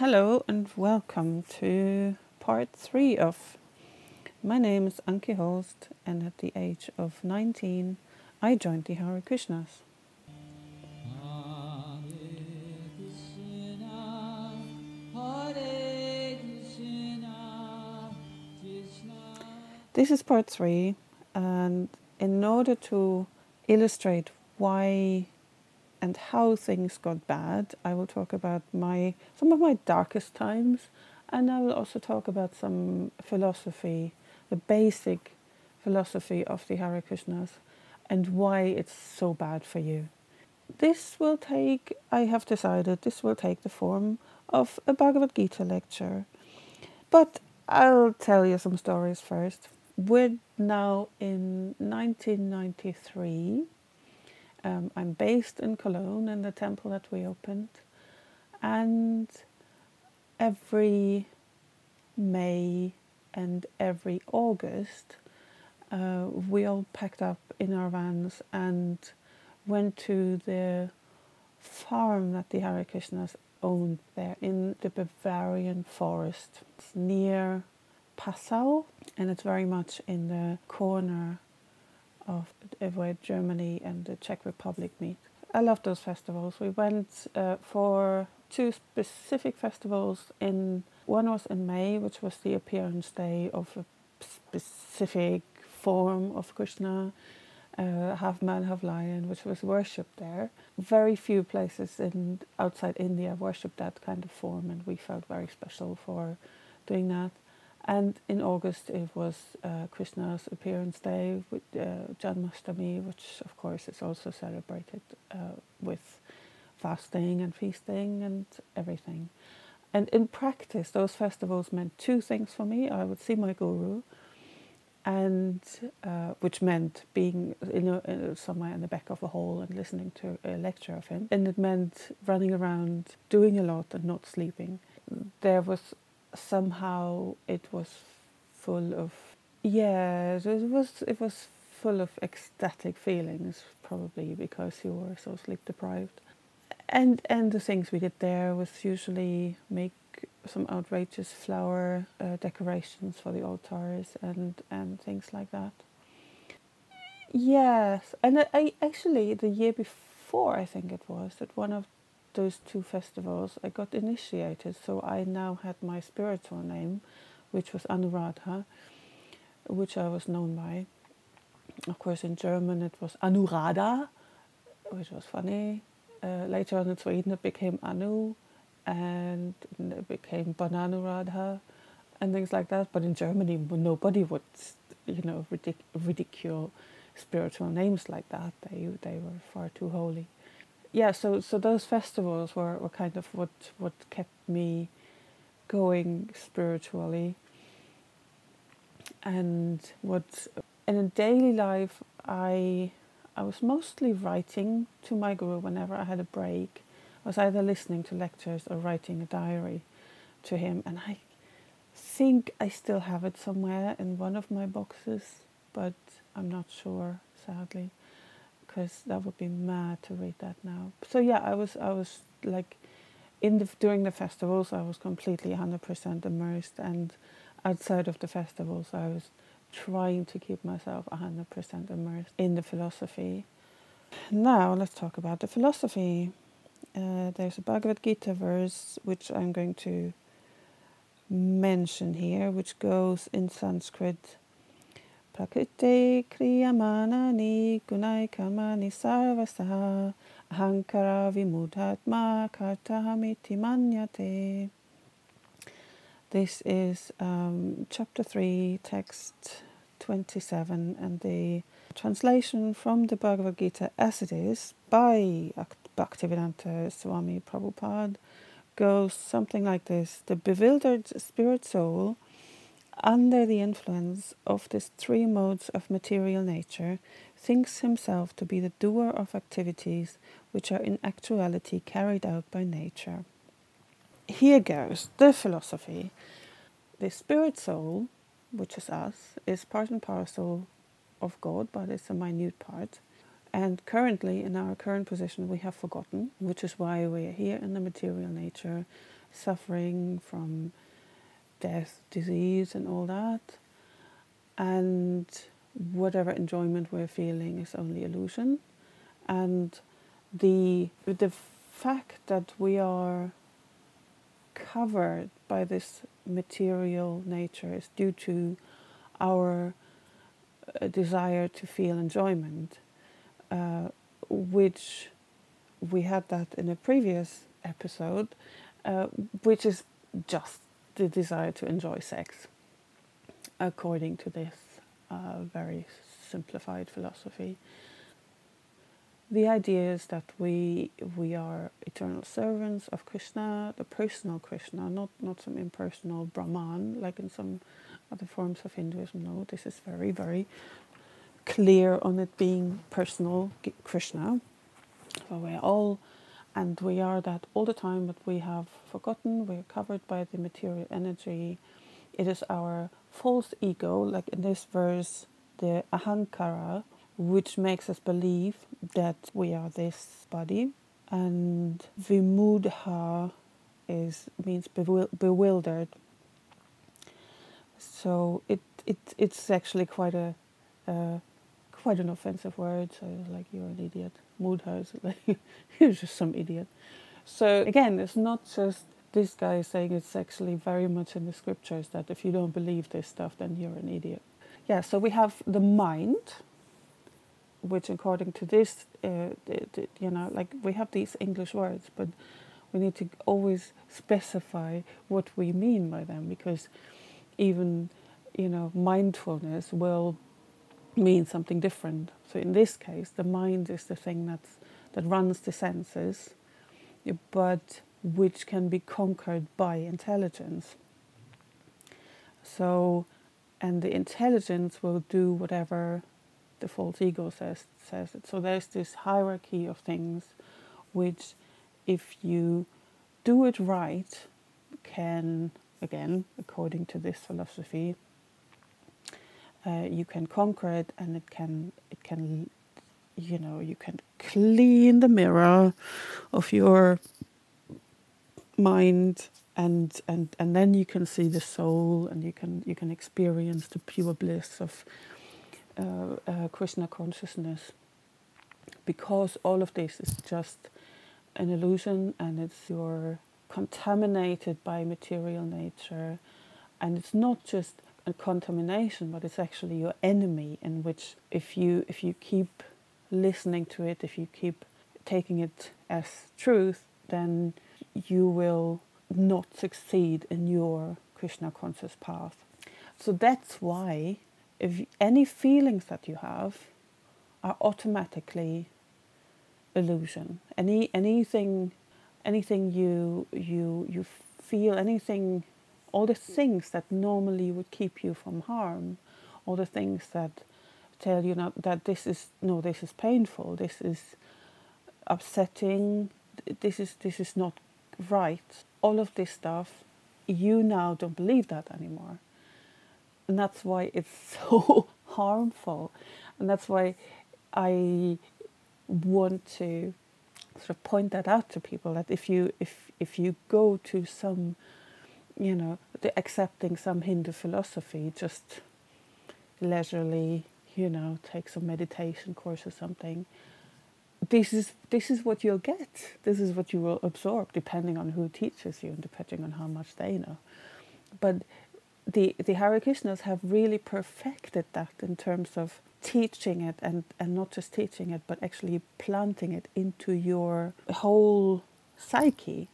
Hello and welcome to part three of My name is Anki Holst, and at the age of 19, I joined the Hare Krishnas. This is part three, and in order to illustrate why and how things got bad, I will talk about my some of my darkest times, and I will also talk about some philosophy, the basic philosophy of the Hare Krishnas, and why it's so bad for you. This will take, I have decided, this will take the form of a Bhagavad Gita lecture. But I'll tell you some stories first. We're now in 1993. Um, I'm based in Cologne in the temple that we opened, and every May and every August, uh, we all packed up in our vans and went to the farm that the Hare Krishnas owned there in the Bavarian forest. It's near Passau, and it's very much in the corner of where Germany and the Czech Republic meet. I love those festivals. We went uh, for two specific festivals. In one was in May, which was the appearance day of a specific form of Krishna, uh, half man, half lion, which was worshipped there. Very few places in outside India worship that kind of form, and we felt very special for doing that. And in August it was uh, Krishna's appearance day with uh, Janmashtami, which of course is also celebrated uh, with fasting and feasting and everything. And in practice, those festivals meant two things for me. I would see my guru, and uh, which meant being in a, in somewhere in the back of a hall and listening to a lecture of him. And it meant running around, doing a lot, and not sleeping. There was somehow it was full of yeah it was it was full of ecstatic feelings probably because you were so sleep deprived. And and the things we did there was usually make some outrageous flower uh, decorations for the altars and and things like that. Yes and I actually the year before I think it was that one of those two festivals, I got initiated. So I now had my spiritual name, which was Anuradha, which I was known by. Of course, in German it was Anuradha, which was funny. Uh, later on in Sweden it became Anu, and it became Bananuradha, and things like that. But in Germany, nobody would, you know, ridic- ridicule spiritual names like that. They they were far too holy yeah, so so those festivals were, were kind of what what kept me going spiritually. And what in a daily life I I was mostly writing to my guru whenever I had a break. I was either listening to lectures or writing a diary to him and I think I still have it somewhere in one of my boxes, but I'm not sure sadly because that would be mad to read that now. So yeah, I was I was like in the during the festivals I was completely hundred percent immersed, and outside of the festivals I was trying to keep myself hundred percent immersed in the philosophy. Now let's talk about the philosophy. Uh, there's a Bhagavad Gita verse which I'm going to mention here, which goes in Sanskrit Gunai kamani sarvasaha ahankara vimudhatma kartahamiti manyate. This is um, chapter 3, text 27, and the translation from the Bhagavad Gita as it is by Bhaktivedanta Swami Prabhupada goes something like this The bewildered spirit soul under the influence of these three modes of material nature, thinks himself to be the doer of activities which are in actuality carried out by nature. Here goes the philosophy. The spirit soul, which is us, is part and parcel of God, but it's a minute part. And currently, in our current position, we have forgotten, which is why we are here in the material nature suffering, from death, disease, and all that. And whatever enjoyment we're feeling is only illusion. And the the fact that we are covered by this material nature is due to our uh, desire to feel enjoyment, uh, which we had that in a previous episode, uh, which is just the desire to enjoy sex, according to this uh, very simplified philosophy. The idea is that we we are eternal servants of Krishna, the personal Krishna, not not some impersonal Brahman like in some other forms of Hinduism. No, this is very very clear on it being personal Krishna. So we're all, and we are that all the time, but we have forgotten. We're covered by the material energy. It is our false ego, like in this verse, the ahankara, which makes us believe that we are this body. And vimudha is means bewildered. So it, it it's actually quite a uh, quite an offensive word. So like you're an idiot. Is like you're just some idiot. So again, it's not just this guy saying it's actually very much in the scriptures that if you don't believe this stuff, then you're an idiot. Yeah, so we have the mind, which according to this, uh, you know, like we have these English words, but we need to always specify what we mean by them because even, you know, mindfulness will mean something different. So in this case, the mind is the thing that's, that runs the senses, but which can be conquered by intelligence. So, and the intelligence will do whatever the false ego says says it. So there's this hierarchy of things, which, if you do it right, can again, according to this philosophy, uh, you can conquer it, and it can it can, you know, you can clean the mirror of your mind and and and then you can see the soul and you can you can experience the pure bliss of uh, uh, Krishna consciousness. Because all of this is just an illusion and it's you're contaminated by material nature and it's not just a contamination but it's actually your enemy in which if you if you keep listening to it if you keep taking it as truth then you will not succeed in your Krishna conscious path. So that's why if any feelings that you have are automatically illusion. Any anything anything you you you feel anything all the things that normally would keep you from harm, all the things that tell you not that this is no this is painful, this is upsetting, this is this is not right, all of this stuff, you now don't believe that anymore. And that's why it's so harmful. And that's why I want to sort of point that out to people that if you if if you go to some you know accepting some Hindu philosophy just leisurely you know take some meditation course or something this is this is what you'll get. This is what you will absorb, depending on who teaches you and depending on how much they know. But the the Hare Krishnas have really perfected that in terms of teaching it and, and not just teaching it, but actually planting it into your whole psyche,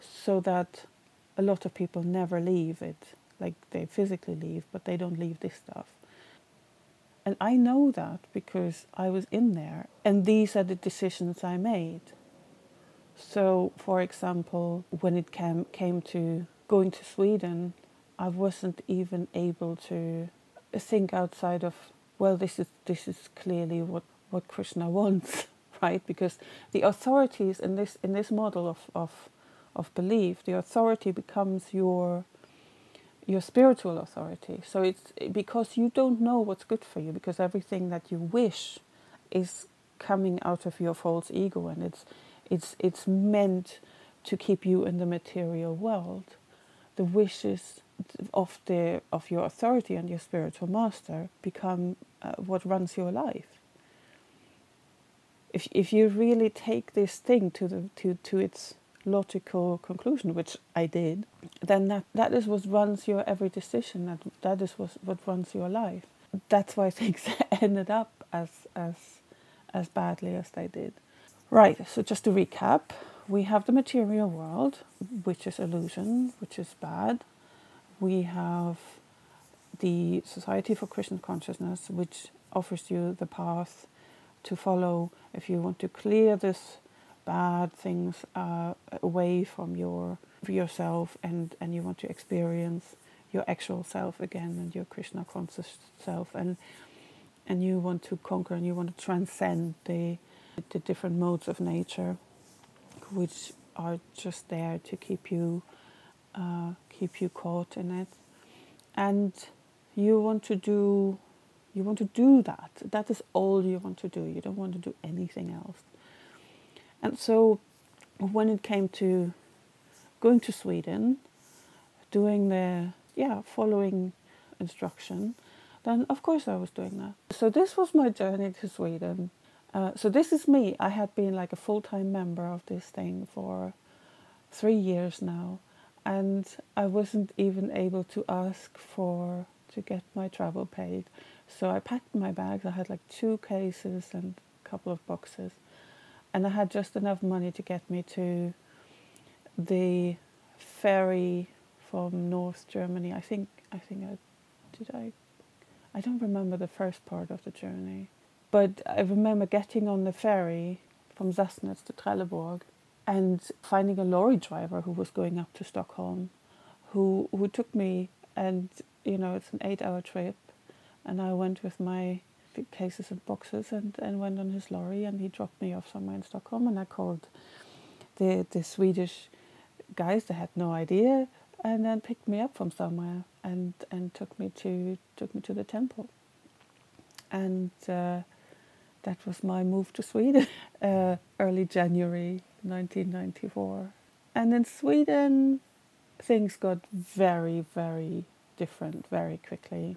so that a lot of people never leave it. Like they physically leave, but they don't leave this stuff. And I know that because I was in there, and these are the decisions I made. So, for example, when it came, came to going to Sweden, I wasn't even able to think outside of, well, this is, this is clearly what, what Krishna wants, right? Because the authorities in this, in this model of, of, of belief, the authority becomes your your spiritual authority. So it's because you don't know what's good for you, because everything that you wish is coming out of your false ego, and it's it's it's meant to keep you in the material world. The wishes of the of your authority and your spiritual master become uh, what runs your life. If if you really take this thing to the to to its logical conclusion, which I did, then that, that is what runs your every decision. That that is what what runs your life. That's why things ended up as as as badly as they did. Right. So just to recap, we have the material world, which is illusion, which is bad. We have the Society for Krishna Consciousness, which offers you the path to follow if you want to clear this bad things uh, away from your yourself and, and you want to experience your actual self again and your Krishna conscious self and and you want to conquer and you want to transcend the the different modes of nature which are just there to keep you uh, keep you caught in it. And you want to do you want to do that. That is all you want to do. You don't want to do anything else and so when it came to going to Sweden, doing the, yeah, following instruction, then of course I was doing that. So this was my journey to Sweden. Uh, so this is me. I had been like a full time member of this thing for three years now, and I wasn't even able to ask for to get my travel paid. So I packed my bags. I had like two cases and a couple of boxes, and I had just enough money to get me to the ferry from North Germany. I think I think I did I I don't remember the first part of the journey, but I remember getting on the ferry from Sassnitz to Trelleborg and finding a lorry driver who was going up to Stockholm, who who took me and you know it's an eight hour trip, and I went with my cases and boxes and, and went on his lorry and he dropped me off somewhere in Stockholm and I called the the Swedish guys that had no idea and then picked me up from somewhere and, and took me to took me to the temple. And uh, that was my move to Sweden, uh, early January 1994. And in Sweden, things got very, very different very quickly.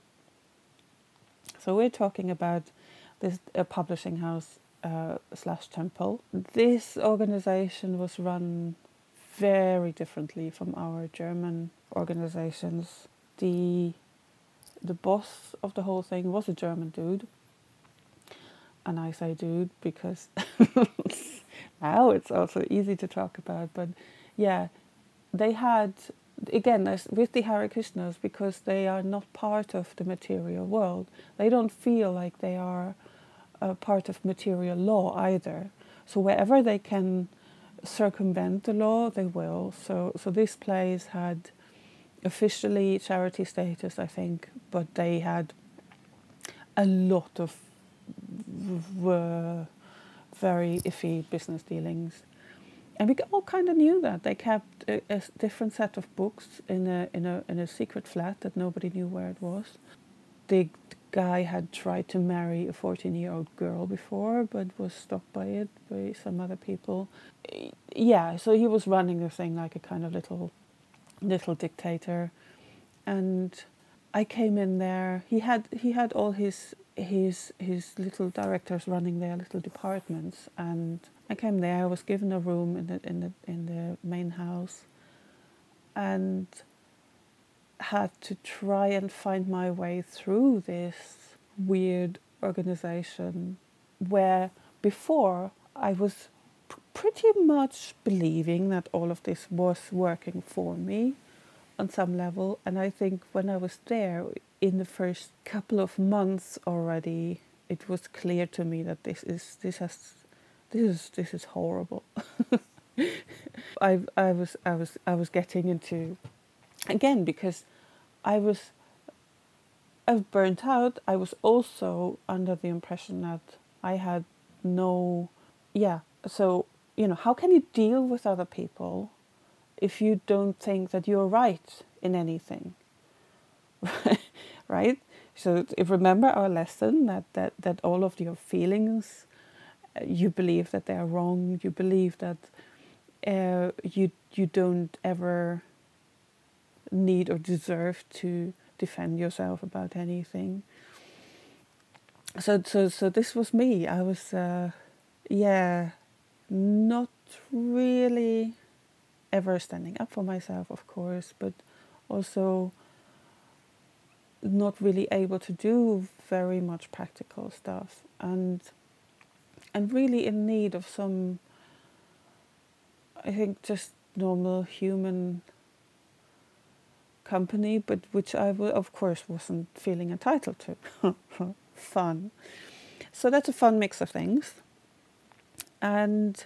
So we're talking about this a publishing house uh, slash temple. This organization was run very differently from our German organizations. The the boss of the whole thing was a German dude. And I say dude because now it's also easy to talk about. But yeah, they had again, with the Hare Krishnas, because they are not part of the material world, they don't feel like they are part of material law either. So wherever they can circumvent the law, they will. So, so this place had officially charity status, I think, but they had a lot of very iffy business dealings and we all kind of knew that they kept a, a, different set of books in a in a in a secret flat that nobody knew where it was. The guy had tried to marry a 14 year old girl before, but was stopped by it by some other people. Yeah, so he was running the thing like a kind of little little dictator, and I came in there. He had he had all his his his little directors running their little departments, and I came there. I was given a room in the in the in the main house, and had to try and find my way through this weird organization where before I was p- pretty much believing that all of this was working for me on some level. And I think when I was there in the first couple of months already, it was clear to me that this is this has this is this is horrible. I I was I was I was getting into again because I was I was burnt out. I was also under the impression that I had no yeah. So you know how can you deal with other people if you don't think that you're right in anything. right? So if remember our lesson that, that, that all of your feelings, you believe that they are wrong, you believe that uh, you you don't ever need or deserve to defend yourself about anything. So so so this was me. I was uh, yeah, not really ever standing up for myself, of course, but also not really able to do very much practical stuff and and really in need of some I think just normal human company, but which I w- of course wasn't feeling entitled to. fun. So that's a fun mix of things. And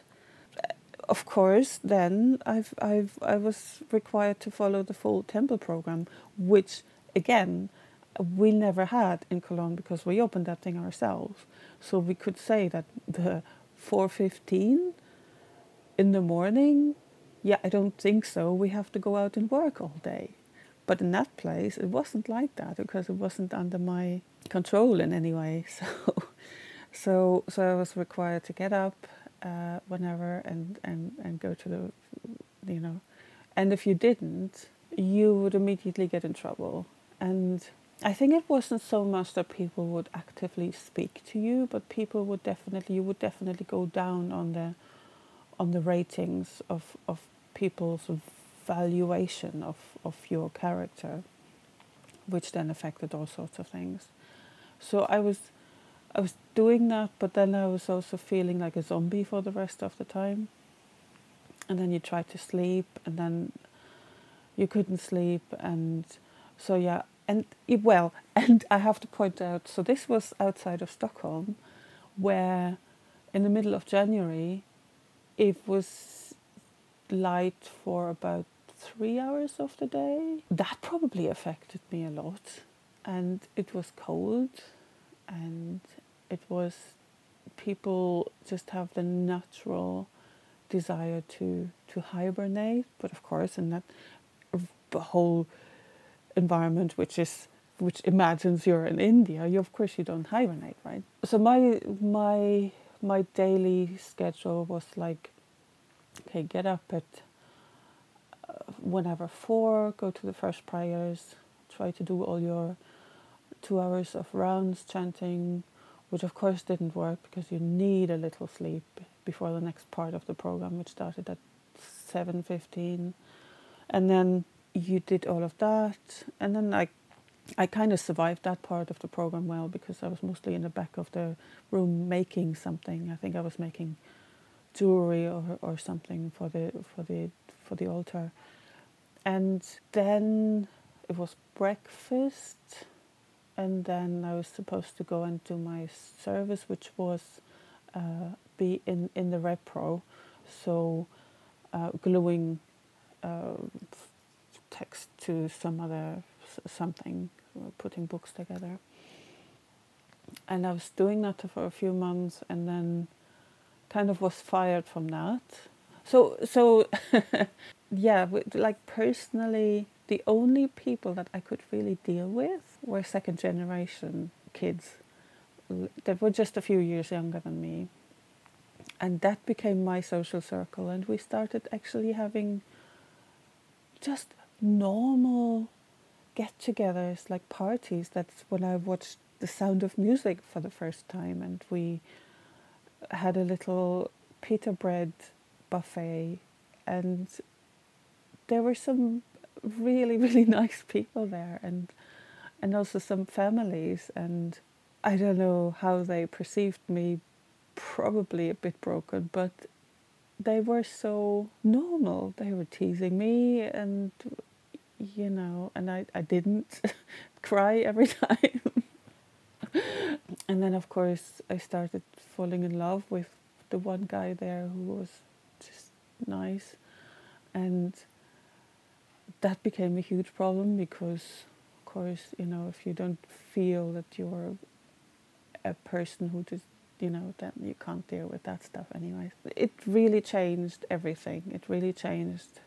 uh, of course, then I've I've I was required to follow the full temple program, which again we never had in Cologne because we opened that thing ourselves. So we could say that the 415 in the morning, yeah, I don't think so. We have to go out and work all day. But in that place, it wasn't like that because it wasn't under my control in any way. So, so, so I was required to get up uh, whenever and, and, and go to the, you know, and if you didn't, you would immediately get in trouble. And I think it wasn't so much that people would actively speak to you, but people would definitely, you would definitely go down on the, on the ratings of, of people's valuation of, of your character, which then affected all sorts of things. So I was I was doing that, but then I was also feeling like a zombie for the rest of the time. And then you tried to sleep, and then you couldn't sleep, and so yeah, and well, and I have to point out, so this was outside of Stockholm, where in the middle of January, it was light for about three hours of the day. That probably affected me a lot, and it was cold. And it was people just have the natural desire to to hibernate. But of course in that whole environment which is which imagines you're in India you of course you don't hibernate right? So my my my daily schedule was like okay get up at uh, whenever four go to the first prayers try to do all your two hours of rounds chanting, which of course didn't work because you need a little sleep before the next part of the program, which started at seven fifteen, and then you did all of that, and then I, I kind of survived that part of the program well because I was mostly in the back of the room making something. I think I was making jewelry or or something for the for the for the altar, and then it was breakfast and then I was supposed to go and do my service, which was uh, be in in the repro, so uh, gluing uh, text to some other something, uh, putting books together. And I was doing that for a few months, and then kind of was fired from that. So so yeah, like personally the only people that I could really deal with were second generation kids that were just a few years younger than me. And that became my social circle, and we started actually having just normal get togethers, like parties. That's when I watched The Sound of Music for the first time, and we had a little pita bread buffet, and there were some really really nice people there and and also some families and I don't know how they perceived me probably a bit broken but they were so normal. They were teasing me and you know and I, I didn't cry every time. And then of course I started falling in love with the one guy there who was just nice. And that became a huge problem because, of course, you know, if you don't feel that you're a person who just, you know, then you can't deal with that stuff anyway. It really changed everything. It really changed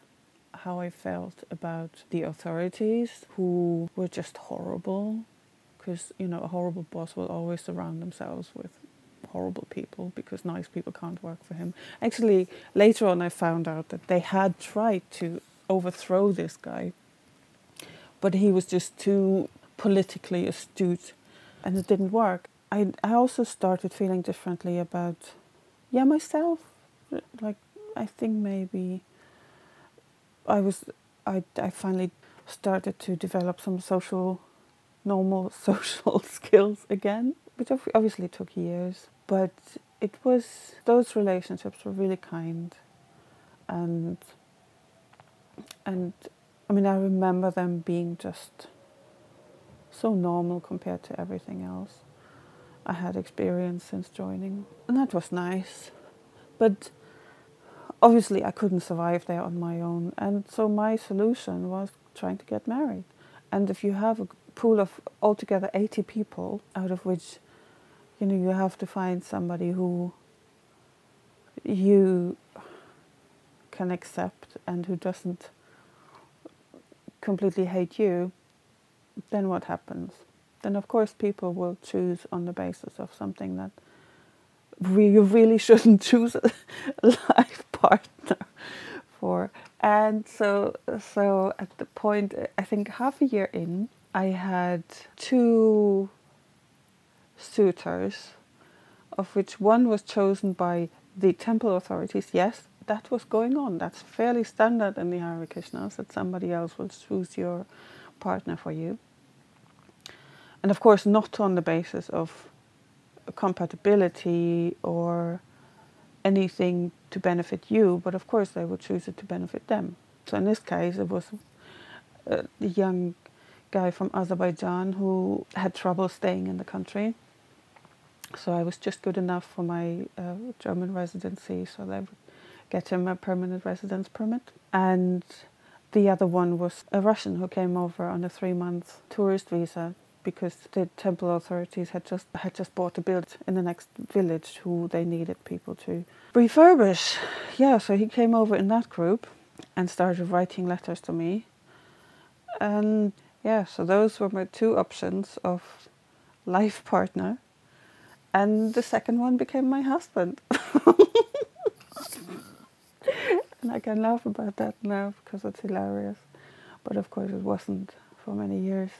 how I felt about the authorities who were just horrible because, you know, a horrible boss will always surround themselves with horrible people because nice people can't work for him. Actually, later on, I found out that they had tried to overthrow this guy, but he was just too politically astute and it didn't work. I, I also started feeling differently about, yeah, myself. Like, I think maybe I was, I, I finally started to develop some social, normal social skills again, which obviously took years. But it was, those relationships were really kind. And, and I mean, I remember them being just so normal compared to everything else I had experienced since joining. And that was nice. But obviously, I couldn't survive there on my own. And so my solution was trying to get married. And if you have a pool of altogether 80 people, out of which you know you have to find somebody who you can accept and who doesn't completely hate you, then what happens? Then, of course, people will choose on the basis of something that you really shouldn't choose a life partner for. And so, so at the point, I think half a year in, I had two suitors, of which one was chosen by the temple authorities. Yes, that was going on. That's fairly standard in the Hare Krishnas that somebody else will choose your partner for you. And of course, not on the basis of compatibility or anything to benefit you, but of course they would choose it to benefit them. So in this case, it was a young guy from Azerbaijan who had trouble staying in the country. So I was just good enough for my uh, German residency, so they would get him a permanent residence permit. And the other one was a Russian who came over on a three month tourist visa because the temple authorities had just had just bought a build in the next village who they needed people to refurbish. Yeah, so he came over in that group and started writing letters to me. And yeah, so those were my two options of life partner. And the second one became my husband. and I can laugh about that now because it's hilarious. But of course, it wasn't for many years.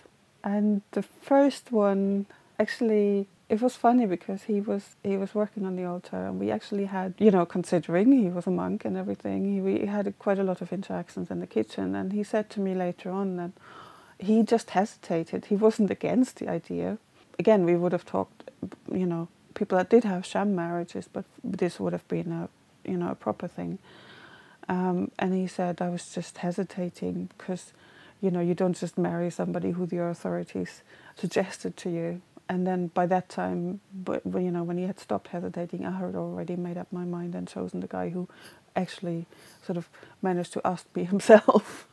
And the first one, actually, it was funny because he was he was working on the altar, and we actually had, you know, considering he was a monk and everything, he, we had quite a lot of interactions in the kitchen. And he said to me later on that he just hesitated. He wasn't against the idea. Again, we would have talked, you know, people that did have sham marriages, but this would have been a, you know, a proper thing. Um, and he said I was just hesitating because you know, you don't just marry somebody who the authorities suggested to you. And then by that time, but you know, when he had stopped hesitating, I had already made up my mind and chosen the guy who actually sort of managed to ask me himself.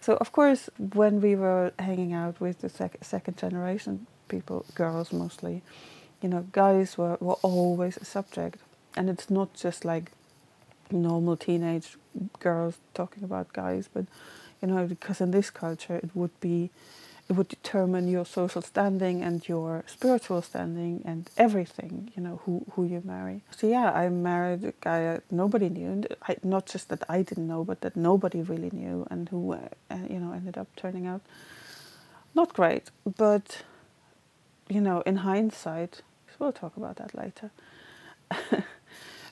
so of course, when we were hanging out with the sec- second generation people, girls mostly, you know, guys were, were always a subject, and it's not just like normal teenage girls talking about guys, but you know, because in this culture it would be, it would determine your social standing and your spiritual standing and everything, you know, who, who you marry. So yeah, I married a guy that nobody knew, I, not just that I didn't know, but that nobody really knew and who, uh, you know, ended up turning out not great, but, you know, in hindsight, we'll talk about that later.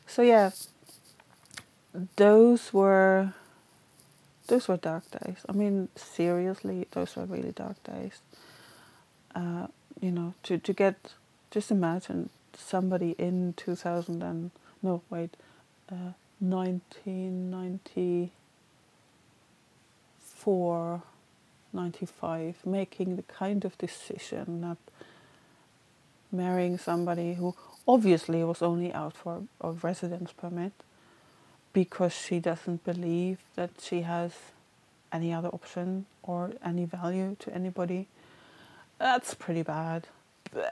so yeah, those were those were dark days. I mean, seriously, those were really dark days. Uh, you know, to, to get, just imagine somebody in 2000 and, no, wait, uh, 1994, 95, making the kind of decision that marrying somebody who obviously was only out for a residence permit because she doesn't believe that she has any other option or any value to anybody. That's pretty bad.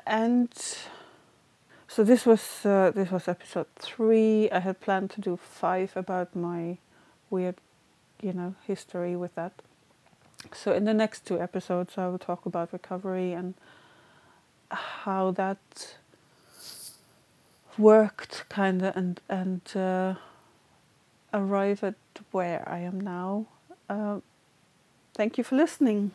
And so this was uh, this was episode three. I had planned to do five about my weird, you know, history with that. So in the next two episodes, I will talk about recovery and how that worked kind of and and uh, arrive at where I am now. Uh, thank you for listening.